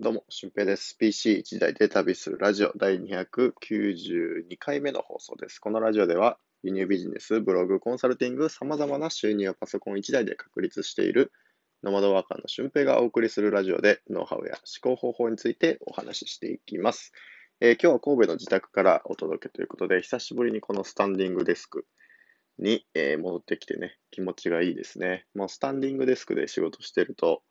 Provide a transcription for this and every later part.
どうも、俊平です。PC1 台で旅するラジオ第292回目の放送です。このラジオでは、輸入ビジネス、ブログ、コンサルティング、様々な収入をパソコン1台で確立しているノマドワーカーの俊平がお送りするラジオで、ノウハウや思考方法についてお話ししていきます。えー、今日は神戸の自宅からお届けということで、久しぶりにこのスタンディングデスクに、えー、戻ってきてね、気持ちがいいですね。もうスタンディングデスクで仕事してると、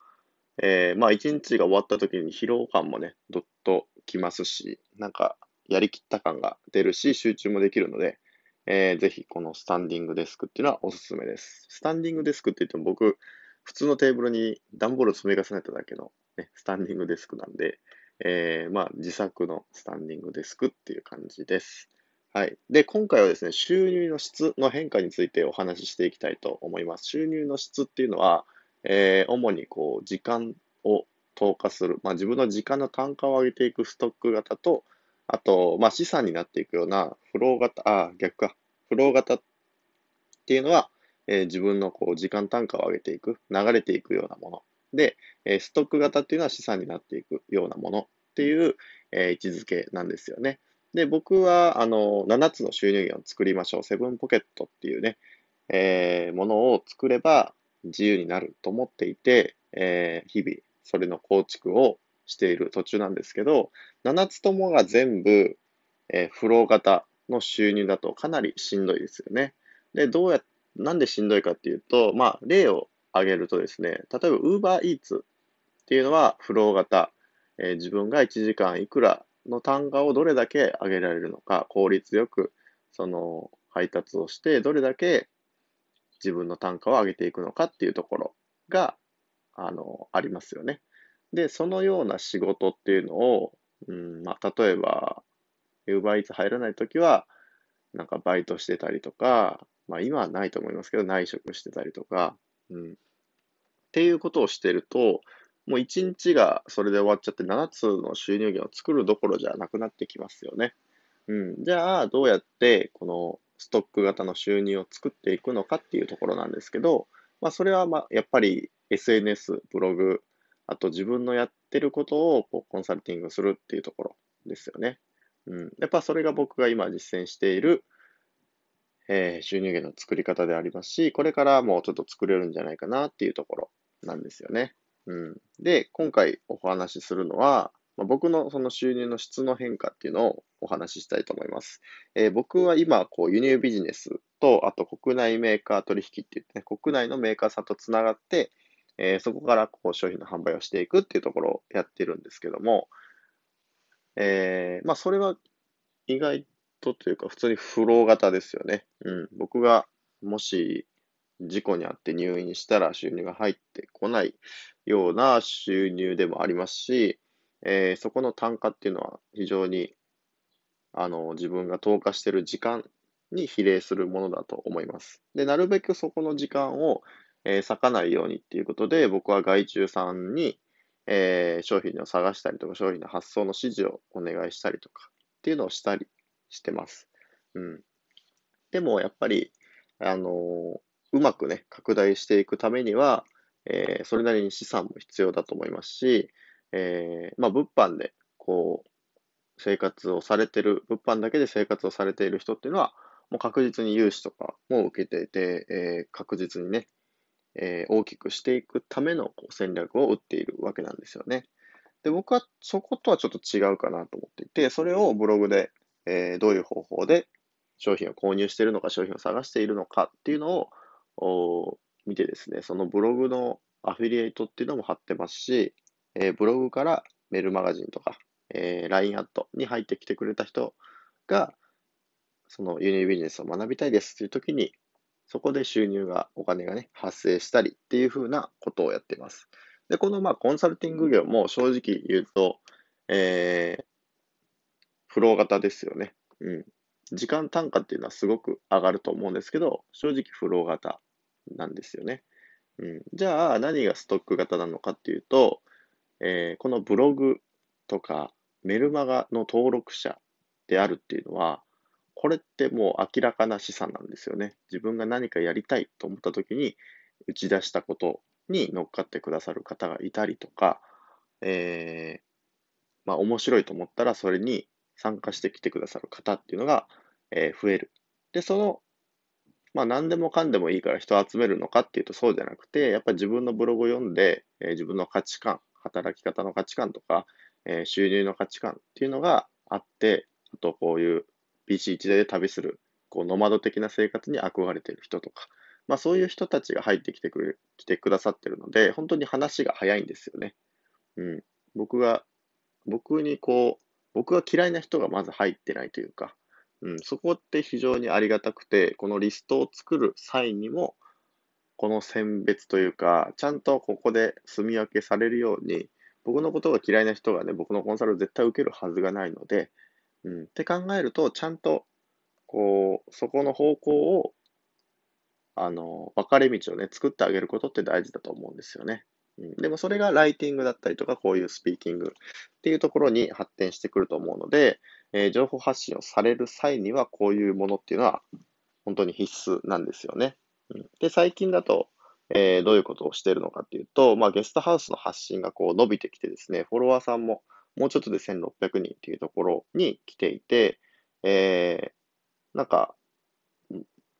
えー、まあ一日が終わった時に疲労感もね、どっときますし、なんかやりきった感が出るし、集中もできるので、えー、ぜひこのスタンディングデスクっていうのはおすすめです。スタンディングデスクって言っても僕、普通のテーブルに段ボールを積み重ねただけの、ね、スタンディングデスクなんで、えー、まあ自作のスタンディングデスクっていう感じです。はい。で、今回はですね、収入の質の変化についてお話ししていきたいと思います。収入の質っていうのは、えー、主にこう、時間を投下する、まあ、自分の時間の単価を上げていくストック型と、あと、まあ、資産になっていくようなフロー型、あ、逆か、フロー型っていうのは、えー、自分のこう時間単価を上げていく、流れていくようなもの。で、えー、ストック型っていうのは資産になっていくようなものっていう、えー、位置づけなんですよね。で、僕は、あの、7つの収入源を作りましょう。セブンポケットっていうね、えー、ものを作れば、自由になると思っていて、えー、日々それの構築をしている途中なんですけど、7つともが全部、えー、フロー型の収入だとかなりしんどいですよね。で、どうや、なんでしんどいかっていうと、まあ、例を挙げるとですね、例えば Uber Eats っていうのはフロー型、えー、自分が1時間いくらの単価をどれだけ上げられるのか、効率よくその配達をして、どれだけ自分の単価を上げていくのかっていうところが、あの、ありますよね。で、そのような仕事っていうのを、うん、まあ、例えば、ウーバーイーツ入らないときは、なんかバイトしてたりとか、まあ今はないと思いますけど、内職してたりとか、うん。っていうことをしてると、もう一日がそれで終わっちゃって7つの収入源を作るどころじゃなくなってきますよね。うん。じゃあ、どうやってこのストック型の収入を作っていくのかっていうところなんですけど、まあ、それはまあやっぱり SNS、ブログ、あと自分のやってることをこうコンサルティングするっていうところですよね。うん。やっぱそれが僕が今実践している、えー、収入源の作り方でありますし、これからもうちょっと作れるんじゃないかなっていうところなんですよね。うん。で、今回お話しするのは、まあ、僕のその収入の質の変化っていうのをお話ししたいと思います。えー、僕は今、こう、輸入ビジネスと、あと国内メーカー取引って言ってね、国内のメーカーさんとつながって、えー、そこからこう商品の販売をしていくっていうところをやってるんですけども、えー、まあ、それは意外とというか、普通にフロー型ですよね。うん。僕がもし事故にあって入院したら収入が入ってこないような収入でもありますし、えー、そこの単価っていうのは非常にあの自分が投下してる時間に比例するものだと思います。で、なるべくそこの時間を、えー、割かないようにっていうことで、僕は外注さんに、えー、商品を探したりとか、商品の発送の指示をお願いしたりとかっていうのをしたりしてます。うん。でも、やっぱり、あのー、うまくね、拡大していくためには、えー、それなりに資産も必要だと思いますし、えー、まあ、物販で、こう、生活をされてる、物販だけで生活をされている人っていうのは、もう確実に融資とかも受けていて、えー、確実にね、えー、大きくしていくためのこう戦略を打っているわけなんですよね。で、僕はそことはちょっと違うかなと思っていて、それをブログで、えー、どういう方法で商品を購入しているのか、商品を探しているのかっていうのを見てですね、そのブログのアフィリエイトっていうのも貼ってますし、えー、ブログからメールマガジンとか、えー、LINE アットに入ってきてくれた人が、その輸入ビジネスを学びたいですっていう時に、そこで収入が、お金がね、発生したりっていうふうなことをやっています。で、このまあコンサルティング業も正直言うと、えー、フロー型ですよね。うん。時間単価っていうのはすごく上がると思うんですけど、正直フロー型なんですよね。うん。じゃあ、何がストック型なのかっていうと、えー、このブログとかメルマガの登録者であるっていうのは、これってもう明らかな資産なんですよね。自分が何かやりたいと思った時に打ち出したことに乗っかってくださる方がいたりとか、えー、まあ、面白いと思ったら、それに参加してきてくださる方っていうのが、えー、増える。で、その、まあ、何でもかんでもいいから人を集めるのかっていうとそうじゃなくて、やっぱり自分のブログを読んで、えー、自分の価値観、働き方の価値観とか、えー、収入の価値観っていうのがあって、あとこういう PC 一台で旅する、こうノマド的な生活に憧れている人とか、まあそういう人たちが入ってきてくる、来てくださってるので、本当に話が早いんですよね。うん。僕が、僕にこう、僕が嫌いな人がまず入ってないというか、うん、そこって非常にありがたくて、このリストを作る際にも、この選別というか、ちゃんとここで住み分けされるように、僕のことが嫌いな人がね、僕のコンサルを絶対受けるはずがないので、うん、って考えると、ちゃんと、こう、そこの方向を、あの、分かれ道をね、作ってあげることって大事だと思うんですよね。うん、でもそれがライティングだったりとか、こういうスピーキングっていうところに発展してくると思うので、えー、情報発信をされる際には、こういうものっていうのは、本当に必須なんですよね。で、最近だと、えー、どういうことをしているのかっていうと、まあ、ゲストハウスの発信がこう伸びてきてですね、フォロワーさんももうちょっとで1600人っていうところに来ていて、えー、なんか、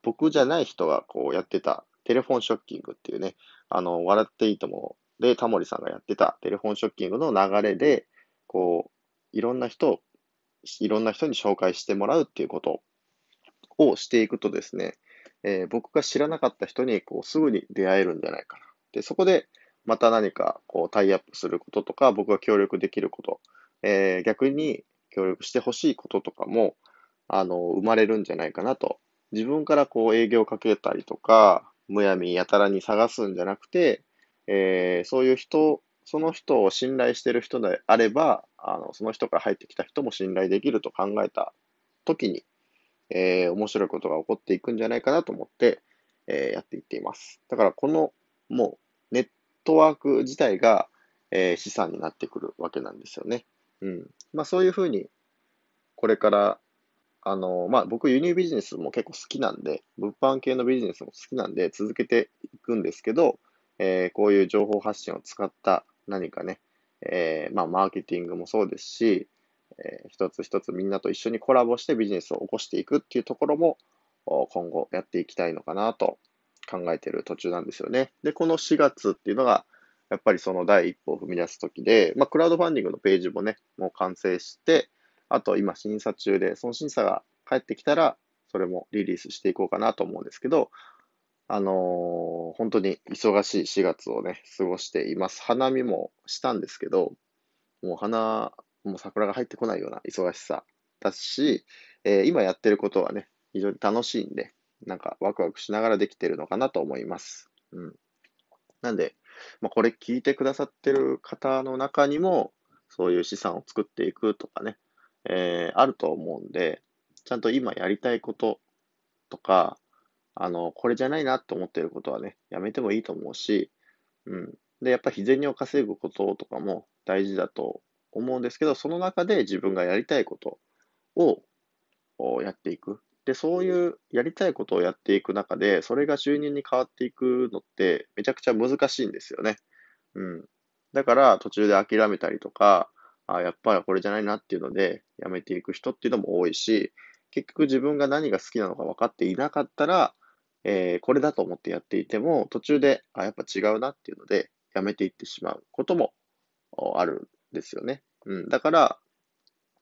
僕じゃない人がこうやってたテレフォンショッキングっていうね、あの、笑っていいともで、タモリさんがやってたテレフォンショッキングの流れで、こう、いろんな人、いろんな人に紹介してもらうっていうことをしていくとですね、えー、僕が知らなかった人にこうすぐに出会えるんじゃないかな。で、そこでまた何かこうタイアップすることとか、僕が協力できること、えー、逆に協力してほしいこととかも、あの、生まれるんじゃないかなと。自分からこう営業かけたりとか、むやみやたらに探すんじゃなくて、えー、そういう人、その人を信頼してる人であれば、あの、その人から入ってきた人も信頼できると考えた時に、えー、面白いことが起こっていくんじゃないかなと思って、えー、やっていっています。だからこの、もう、ネットワーク自体が、えー、資産になってくるわけなんですよね。うん。まあそういうふうに、これから、あの、まあ僕輸入ビジネスも結構好きなんで、物販系のビジネスも好きなんで続けていくんですけど、えー、こういう情報発信を使った何かね、えー、まあマーケティングもそうですし、えー、一つ一つみんなと一緒にコラボしてビジネスを起こしていくっていうところも今後やっていきたいのかなと考えている途中なんですよね。で、この4月っていうのが、やっぱりその第一歩を踏み出すときで、まあ、クラウドファンディングのページもね、もう完成して、あと今審査中で、その審査が返ってきたら、それもリリースしていこうかなと思うんですけど、あのー、本当に忙しい4月をね、過ごしています。花見もしたんですけど、もう花、もう桜が入ってこないような忙しさだし、えー、今やってることはね、非常に楽しいんで、なんかワクワクしながらできてるのかなと思います。うん。なんで、まあ、これ聞いてくださってる方の中にも、そういう資産を作っていくとかね、えー、あると思うんで、ちゃんと今やりたいこととか、あの、これじゃないなと思ってることはね、やめてもいいと思うし、うん。で、やっぱ日銭を稼ぐこととかも大事だと思うんですけど、その中で自分がやりたいことをやっていく。で、そういうやりたいことをやっていく中で、それが収入に変わっていくのってめちゃくちゃ難しいんですよね。うん。だから途中で諦めたりとか、あやっぱりこれじゃないなっていうので、やめていく人っていうのも多いし、結局自分が何が好きなのか分かっていなかったら、えー、これだと思ってやっていても、途中で、あ、やっぱ違うなっていうので、やめていってしまうこともあるですよね。うん。だから、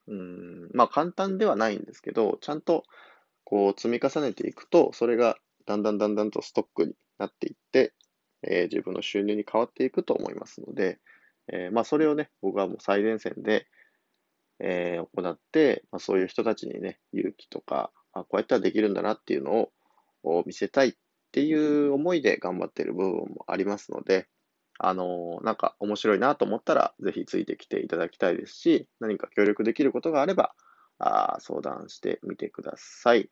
うん、まあ簡単ではないんですけど、ちゃんとこう積み重ねていくと、それがだんだんだんだんとストックになっていって、えー、自分の収入に変わっていくと思いますので、えー、まあそれをね、僕はもう最前線で、えー、行って、まあ、そういう人たちにね、勇気とか、あこうやったらできるんだなっていうのを見せたいっていう思いで頑張ってる部分もありますので、あの、なんか面白いなと思ったら、ぜひついてきていただきたいですし、何か協力できることがあれば、あ相談してみてください。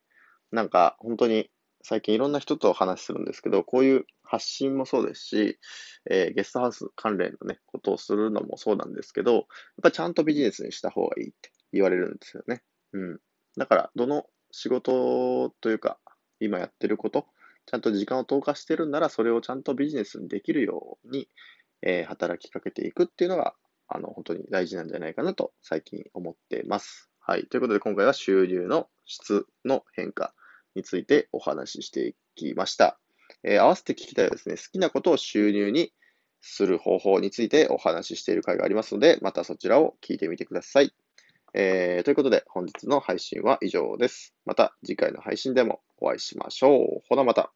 なんか本当に最近いろんな人とお話しするんですけど、こういう発信もそうですし、えー、ゲストハウス関連のね、ことをするのもそうなんですけど、やっぱちゃんとビジネスにした方がいいって言われるんですよね。うん。だから、どの仕事というか、今やってること、ちゃんと時間を投下してるんなら、それをちゃんとビジネスにできるように、えー、働きかけていくっていうのが、あの、本当に大事なんじゃないかなと最近思ってます。はい。ということで今回は収入の質の変化についてお話ししていきました。えー、合わせて聞きたいですね、好きなことを収入にする方法についてお話ししている回がありますので、またそちらを聞いてみてください。えー、ということで本日の配信は以上です。また次回の配信でもお会いしましょう。ほなまた。